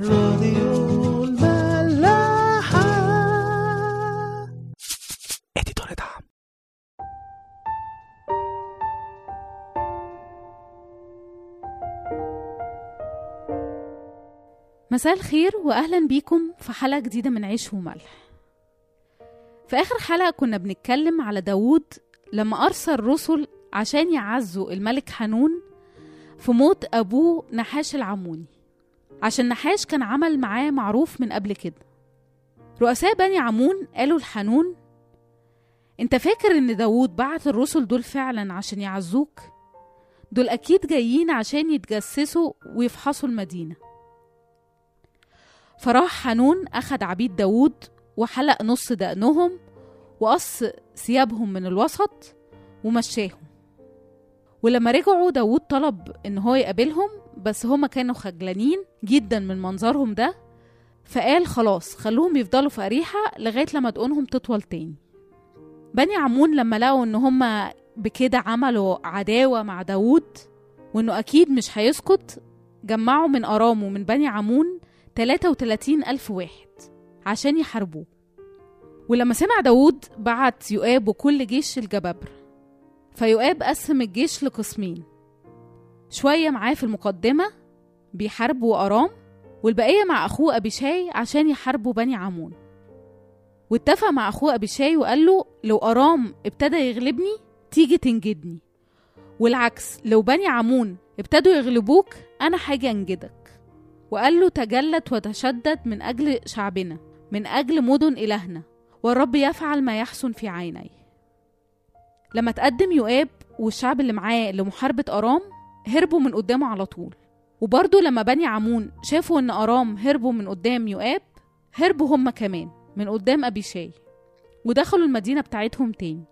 راديو الملاحة. اديتور دعم. مساء الخير واهلا بيكم في حلقة جديدة من عيش وملح. في آخر حلقة كنا بنتكلم على داوود لما أرسل رسل عشان يعزوا الملك حنون في موت أبوه نحاش العموني. عشان نحاش كان عمل معاه معروف من قبل كده. رؤساء بني عمون قالوا لحنون أنت فاكر إن داوود بعت الرسل دول فعلا عشان يعزوك؟ دول أكيد جايين عشان يتجسسوا ويفحصوا المدينة. فراح حنون أخد عبيد داوود وحلق نص دقنهم وقص ثيابهم من الوسط ومشاهم. ولما رجعوا داوود طلب إن هو يقابلهم بس هما كانوا خجلانين جدا من منظرهم ده فقال خلاص خلوهم يفضلوا في أريحة لغاية لما دقونهم تطول تاني. بني عمون لما لقوا إن هما بكده عملوا عداوة مع داوود وإنه أكيد مش هيسكت جمعوا من أرام ومن بني عمون 33 ألف واحد عشان يحاربوه. ولما سمع داود بعت يؤاب وكل جيش الجبابرة فيؤاب قسم الجيش لقسمين شوية معاه في المقدمة بيحاربوا أرام والبقية مع أخوه أبيشاي عشان يحاربوا بني عمون. واتفق مع أخوه أبيشاي وقال له لو أرام ابتدى يغلبني تيجي تنجدني. والعكس لو بني عمون ابتدوا يغلبوك أنا حاجة أنجدك. وقال له تجلت وتشدد من أجل شعبنا من أجل مدن إلهنا والرب يفعل ما يحسن في عينيه لما تقدم يؤاب والشعب اللي معاه لمحاربة أرام هربوا من قدامه على طول. وبرضه لما بني عمون شافوا إن أرام هربوا من قدام يؤاب هربوا هم كمان من قدام أبيشاي ودخلوا المدينة بتاعتهم تاني.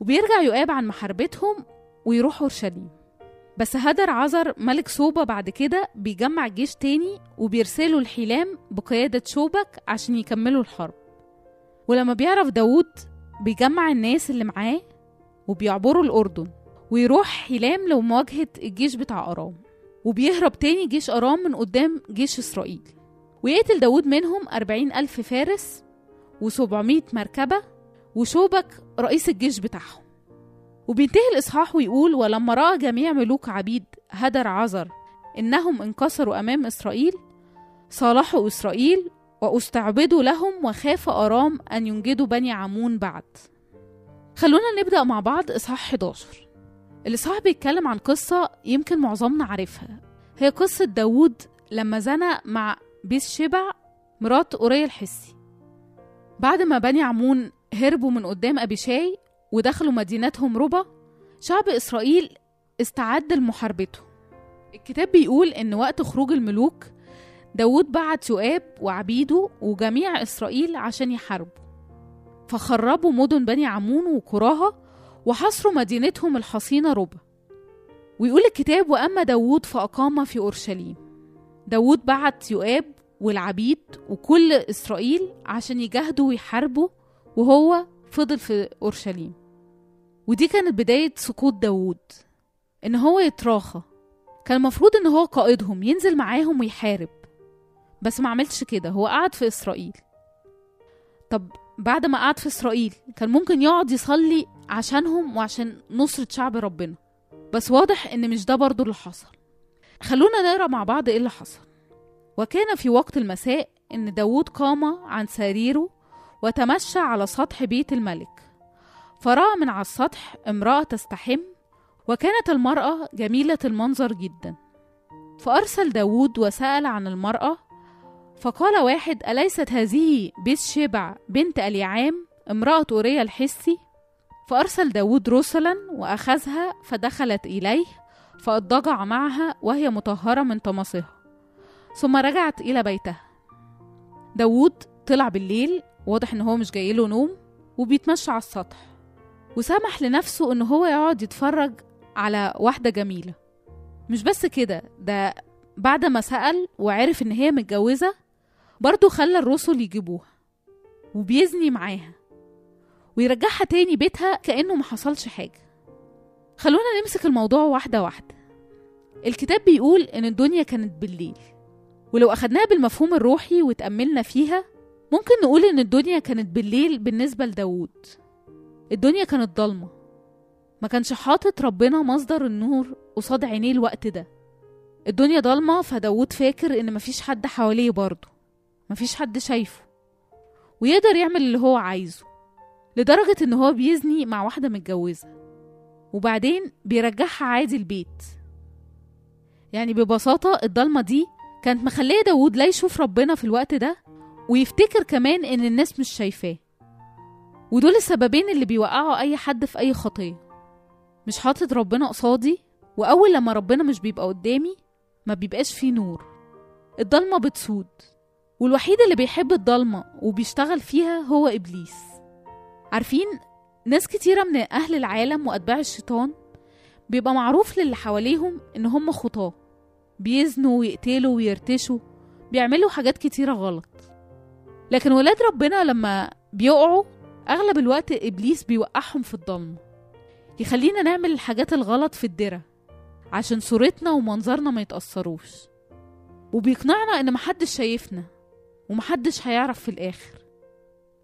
وبيرجع يؤاب عن محاربتهم ويروح أورشليم. بس هدر عذر ملك صوبة بعد كده بيجمع جيش تاني وبيرسلوا الحيلام بقيادة شوبك عشان يكملوا الحرب. ولما بيعرف داوود بيجمع الناس اللي معاه وبيعبروا الأردن. ويروح حيلام لمواجهة الجيش بتاع أرام وبيهرب تاني جيش أرام من قدام جيش إسرائيل. ويقتل داوود منهم أربعين ألف فارس وسبعمية مركبة وشوبك رئيس الجيش بتاعهم. وبينتهي الإصحاح ويقول ولما رأى جميع ملوك عبيد هدر عذر إنهم انكسروا أمام إسرائيل صالحوا إسرائيل وأستعبدوا لهم وخاف أرام أن ينجدوا بني عمون بعد. خلونا نبدأ مع بعض إصحاح 11 الإصحاح بيتكلم عن قصة يمكن معظمنا عارفها. هي قصة داوود لما زنى مع بيس شبع مرات أوريا الحسي بعد ما بني عمون هربوا من قدام أبيشاي ودخلوا مدينتهم ربا شعب إسرائيل استعد لمحاربته. الكتاب بيقول إن وقت خروج الملوك داود بعت يؤاب وعبيده وجميع إسرائيل عشان يحاربوا. فخربوا مدن بني عمون وقراها وحصروا مدينتهم الحصينة ربا ويقول الكتاب وأما داود فأقام في أورشليم. داود بعت يؤاب والعبيد وكل إسرائيل عشان يجاهدوا ويحاربوا وهو فضل في أورشليم. ودي كانت بداية سقوط داوود إن هو يتراخى. كان المفروض إن هو قائدهم ينزل معاهم ويحارب. بس ما عملش كده هو قعد في إسرائيل. طب بعد ما قعد في إسرائيل كان ممكن يقعد يصلي عشانهم وعشان نصرة شعب ربنا. بس واضح إن مش ده برضو اللي حصل. خلونا نقرأ مع بعض إيه اللي حصل. وكان في وقت المساء إن داوود قام عن سريره وتمشى على سطح بيت الملك. فرأى من على السطح امرأة تستحم وكانت المرأة جميلة المنظر جدا. فأرسل داود وسأل عن المرأة فقال واحد أليست هذه بيت شبع بنت أليعام امرأة أوريا الحسي؟ فأرسل داود رسلا وأخذها فدخلت إليه فأضطجع معها وهي مطهرة من طمسها ثم رجعت إلى بيتها. داود طلع بالليل واضح إن هو مش جايله نوم وبيتمشى على السطح وسمح لنفسه إن هو يقعد يتفرج على واحدة جميلة. مش بس كده ده بعد ما سأل وعرف إن هي متجوزة برضه خلى الرسل يجيبوها وبيزني معاها. ويرجعها تاني بيتها كأنه محصلش حاجة. خلونا نمسك الموضوع واحدة واحدة. الكتاب بيقول إن الدنيا كانت بالليل ولو أخدناها بالمفهوم الروحي وتأملنا فيها ممكن نقول إن الدنيا كانت بالليل بالنسبة لداود الدنيا كانت ضلمة. ما كانش حاطط ربنا مصدر النور قصاد عينيه الوقت ده. الدنيا ضلمة فداود فاكر إن مفيش حد حواليه برضه. مفيش حد شايفه. ويقدر يعمل اللي هو عايزه. لدرجة إن هو بيزني مع واحدة متجوزة وبعدين بيرجعها عادي البيت. يعني ببساطة الضلمة دي كانت مخلية داود لا يشوف ربنا في الوقت ده ويفتكر كمان إن الناس مش شايفاه. ودول السببين اللي بيوقعوا أي حد في أي خطية. مش حاطط ربنا قصادي وأول لما ربنا مش بيبقى قدامي ما بيبقاش فيه نور. الضلمة بتسود والوحيد اللي بيحب الضلمة وبيشتغل فيها هو إبليس. عارفين ناس كتيرة من أهل العالم وأتباع الشيطان بيبقى معروف للي حواليهم إن هم خطاة. بيزنوا ويقتلوا ويرتشوا بيعملوا حاجات كتيرة غلط. لكن ولاد ربنا لما بيقعوا أغلب الوقت إبليس بيوقعهم في الضلمة. يخلينا نعمل الحاجات الغلط في الدرة عشان صورتنا ومنظرنا ما يتأثروش. وبيقنعنا إن محدش شايفنا ومحدش هيعرف في الآخر.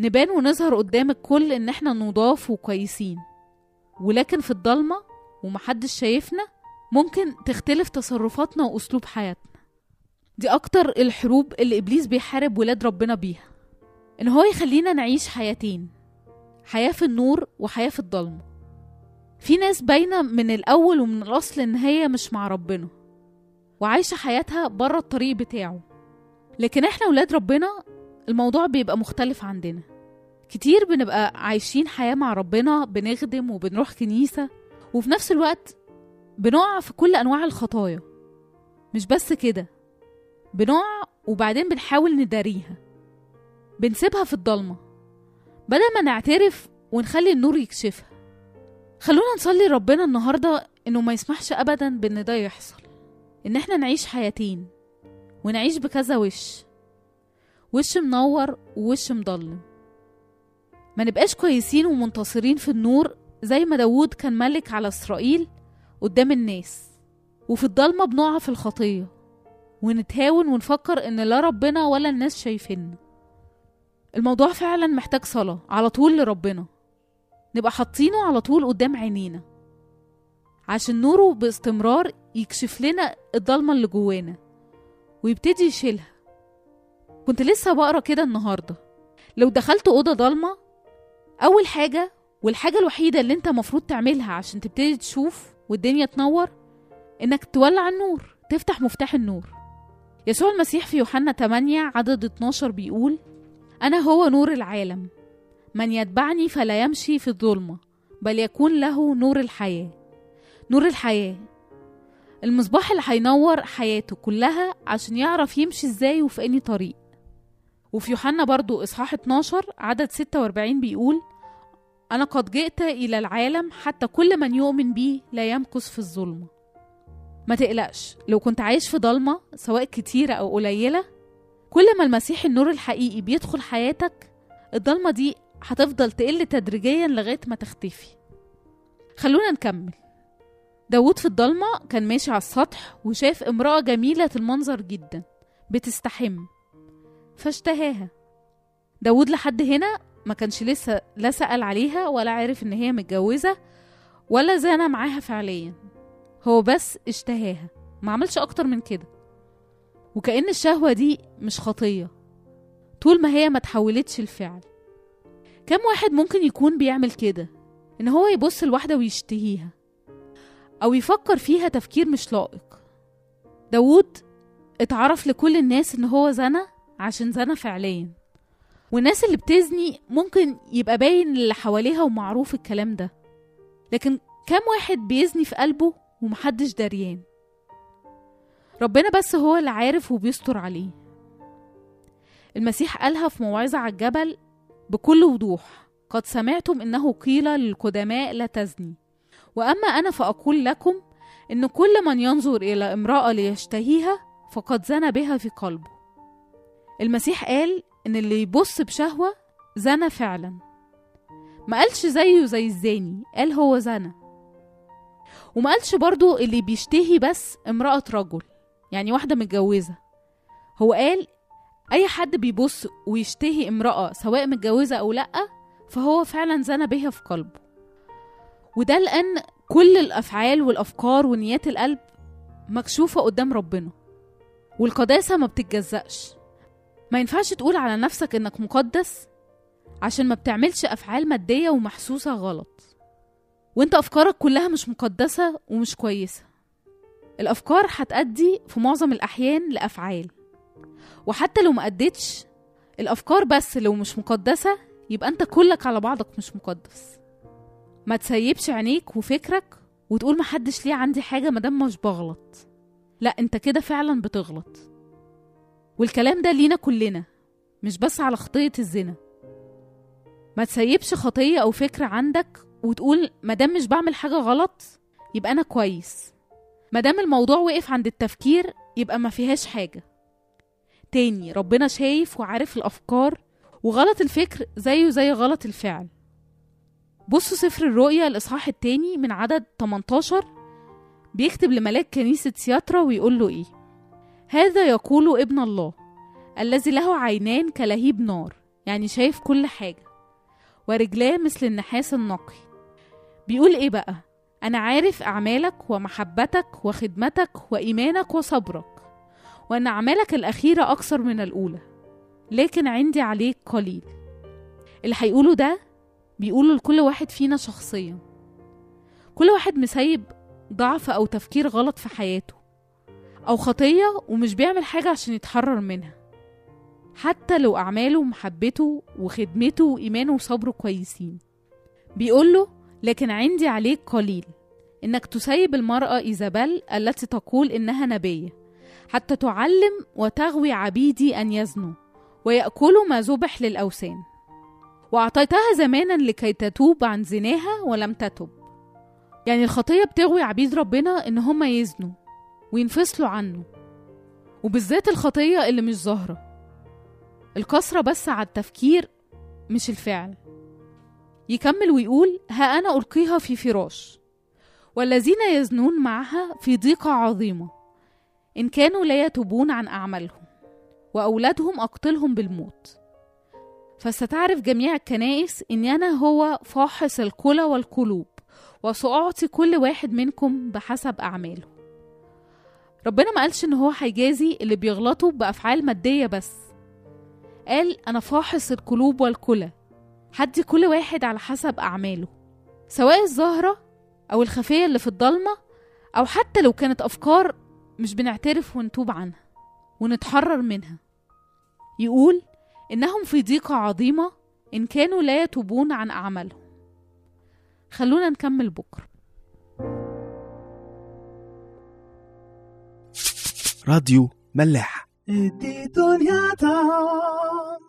نبان ونظهر قدام الكل إن إحنا نضاف وكويسين. ولكن في الضلمة ومحدش شايفنا ممكن تختلف تصرفاتنا وأسلوب حياتنا. دي أكتر الحروب اللي إبليس بيحارب ولاد ربنا بيها. إن هو يخلينا نعيش حياتين حياة في النور وحياة في الضلمة. في ناس باينة من الأول ومن الأصل إن هي مش مع ربنا وعايشة حياتها بره الطريق بتاعه. لكن إحنا ولاد ربنا الموضوع بيبقى مختلف عندنا. كتير بنبقى عايشين حياة مع ربنا بنخدم وبنروح كنيسة وفي نفس الوقت بنقع في كل أنواع الخطايا. مش بس كده بنقع وبعدين بنحاول نداريها. بنسيبها في الضلمة. بدل ما نعترف ونخلي النور يكشفها. خلونا نصلي ربنا النهاردة إنه ما يسمحش أبدا بإن ده يحصل. إن إحنا نعيش حياتين ونعيش بكذا وش. وش منور ووش مضلم ما نبقاش كويسين ومنتصرين في النور زي ما داوود كان ملك على إسرائيل قدام الناس وفي الضلمة بنقع في الخطية ونتهاون ونفكر إن لا ربنا ولا الناس شايفيننا. الموضوع فعلا محتاج صلاة على طول لربنا. نبقى حاطينه على طول قدام عينينا. عشان نوره باستمرار يكشف لنا الضلمة اللي جوانا ويبتدي يشيلها. كنت لسه بقرا كده النهارده. لو دخلت أوضة ضلمة أول حاجة والحاجة الوحيدة اللي أنت المفروض تعملها عشان تبتدي تشوف والدنيا تنور إنك تولع النور تفتح مفتاح النور. يسوع المسيح في يوحنا 8 عدد 12 بيقول أنا هو نور العالم. من يتبعني فلا يمشي في الظلمة بل يكون له نور الحياة. نور الحياة. المصباح اللي هينور حياته كلها عشان يعرف يمشي إزاي وفي اني طريق. وفي يوحنا برضو إصحاح 12 عدد 46 بيقول أنا قد جئت إلى العالم حتى كل من يؤمن بي لا يمكث في الظلمة. ما تقلقش لو كنت عايش في ضلمة سواء كتيرة أو قليلة كل ما المسيح النور الحقيقي بيدخل حياتك الضلمة دي هتفضل تقل تدريجيا لغاية ما تختفي. خلونا نكمل. داود في الضلمة كان ماشي على السطح وشاف امرأة جميلة المنظر جدا بتستحم. فاشتهاها. داود لحد هنا ما كانش لسه لا سأل عليها ولا عارف إن هي متجوزة ولا زانى معاها فعليا. هو بس اشتهاها ما عملش أكتر من كده. وكأن الشهوة دي مش خطية. طول ما هي ما تحولتش الفعل كم واحد ممكن يكون بيعمل كده؟ إن هو يبص لواحدة ويشتهيها. أو يفكر فيها تفكير مش لائق. داود اتعرف لكل الناس إن هو زنى؟ عشان زنى فعليا. والناس اللي بتزني ممكن يبقى باين اللي حواليها ومعروف الكلام ده. لكن كم واحد بيزني في قلبه ومحدش دريان ربنا بس هو اللي عارف وبيستر عليه. المسيح قالها في موعظة على الجبل بكل وضوح قد سمعتم إنه قيل للقدماء لا تزني. وأما أنا فأقول لكم إن كل من ينظر إلى امرأة ليشتهيها فقد زنى بها في قلبه. المسيح قال إن اللي يبص بشهوة زنى فعلا. ما قالش زيه زي الزاني قال هو زنى. وما قالش برضو اللي بيشتهي بس امرأة رجل يعني واحدة متجوزة. هو قال أي حد بيبص ويشتهي امرأة سواء متجوزة أو لأ فهو فعلا زنى بها في قلبه. وده لأن كل الأفعال والأفكار ونيات القلب مكشوفة قدام ربنا والقداسة ما بتتجزأش. ما ينفعش تقول على نفسك إنك مقدس عشان ما بتعملش أفعال مادية ومحسوسة غلط. وأنت أفكارك كلها مش مقدسة ومش كويسة. الأفكار هتأدي في معظم الأحيان لأفعال. وحتى لو ما أدتش الأفكار بس لو مش مقدسة يبقى أنت كلك على بعضك مش مقدس. ما تسيبش عينيك وفكرك وتقول محدش ليه عندي حاجة مادام مش بغلط. لا أنت كده فعلا بتغلط. والكلام ده لينا كلنا مش بس على خطية الزنا. ما تسيبش خطية أو فكرة عندك وتقول مادام مش بعمل حاجة غلط يبقى أنا كويس. مادام الموضوع وقف عند التفكير يبقى ما فيهاش حاجة. تاني ربنا شايف وعارف الأفكار وغلط الفكر زيه زي غلط الفعل. بصوا سفر الرؤيا الإصحاح التاني من عدد 18 بيكتب لملاك كنيسة سياترا ويقول له إيه؟ هذا يقول ابن الله الذي له عينان كلهيب نار يعني شايف كل حاجة ورجلاه مثل النحاس النقي. بيقول إيه بقى؟ أنا عارف أعمالك ومحبتك وخدمتك وإيمانك وصبرك وأن أعمالك الأخيرة أكثر من الأولى لكن عندي عليك قليل. اللي هيقوله ده بيقوله لكل واحد فينا شخصيا. كل واحد مسيب ضعف أو تفكير غلط في حياته. أو خطية ومش بيعمل حاجة عشان يتحرر منها. حتى لو أعماله ومحبته وخدمته وإيمانه وصبره كويسين. بيقوله لكن عندي عليك قليل. إنك تسيب المرأة إيزابيل التي تقول إنها نبية. حتى تعلم وتغوي عبيدي أن يزنوا. ويأكلوا ما ذبح للأوثان. وأعطيتها زمانا لكي تتوب عن زناها ولم تتب. يعني الخطية بتغوي عبيد ربنا إن هما يزنوا. وينفصلوا عنه. وبالذات الخطية اللي مش ظاهرة. الكسرة بس على التفكير مش الفعل. يكمل ويقول ها أنا ألقيها في فراش. والذين يزنون معها في ضيقة عظيمة. إن كانوا لا يتوبون عن أعمالهم. وأولادهم أقتلهم بالموت. فستعرف جميع الكنائس إن أنا هو فاحص الكلى والقلوب. وسأعطي كل واحد منكم بحسب أعماله. ربنا ما قالش إن هو هيجازي اللي بيغلطوا بأفعال مادية بس. قال أنا فاحص القلوب والكلى. هدي كل واحد على حسب أعماله. سواء الظاهرة أو الخفية اللي في الضلمة أو حتى لو كانت أفكار مش بنعترف ونتوب عنها ونتحرر منها. يقول إنهم في ضيقة عظيمة إن كانوا لا يتوبون عن أعمالهم. خلونا نكمل بكرة. راديو ملاح. طعم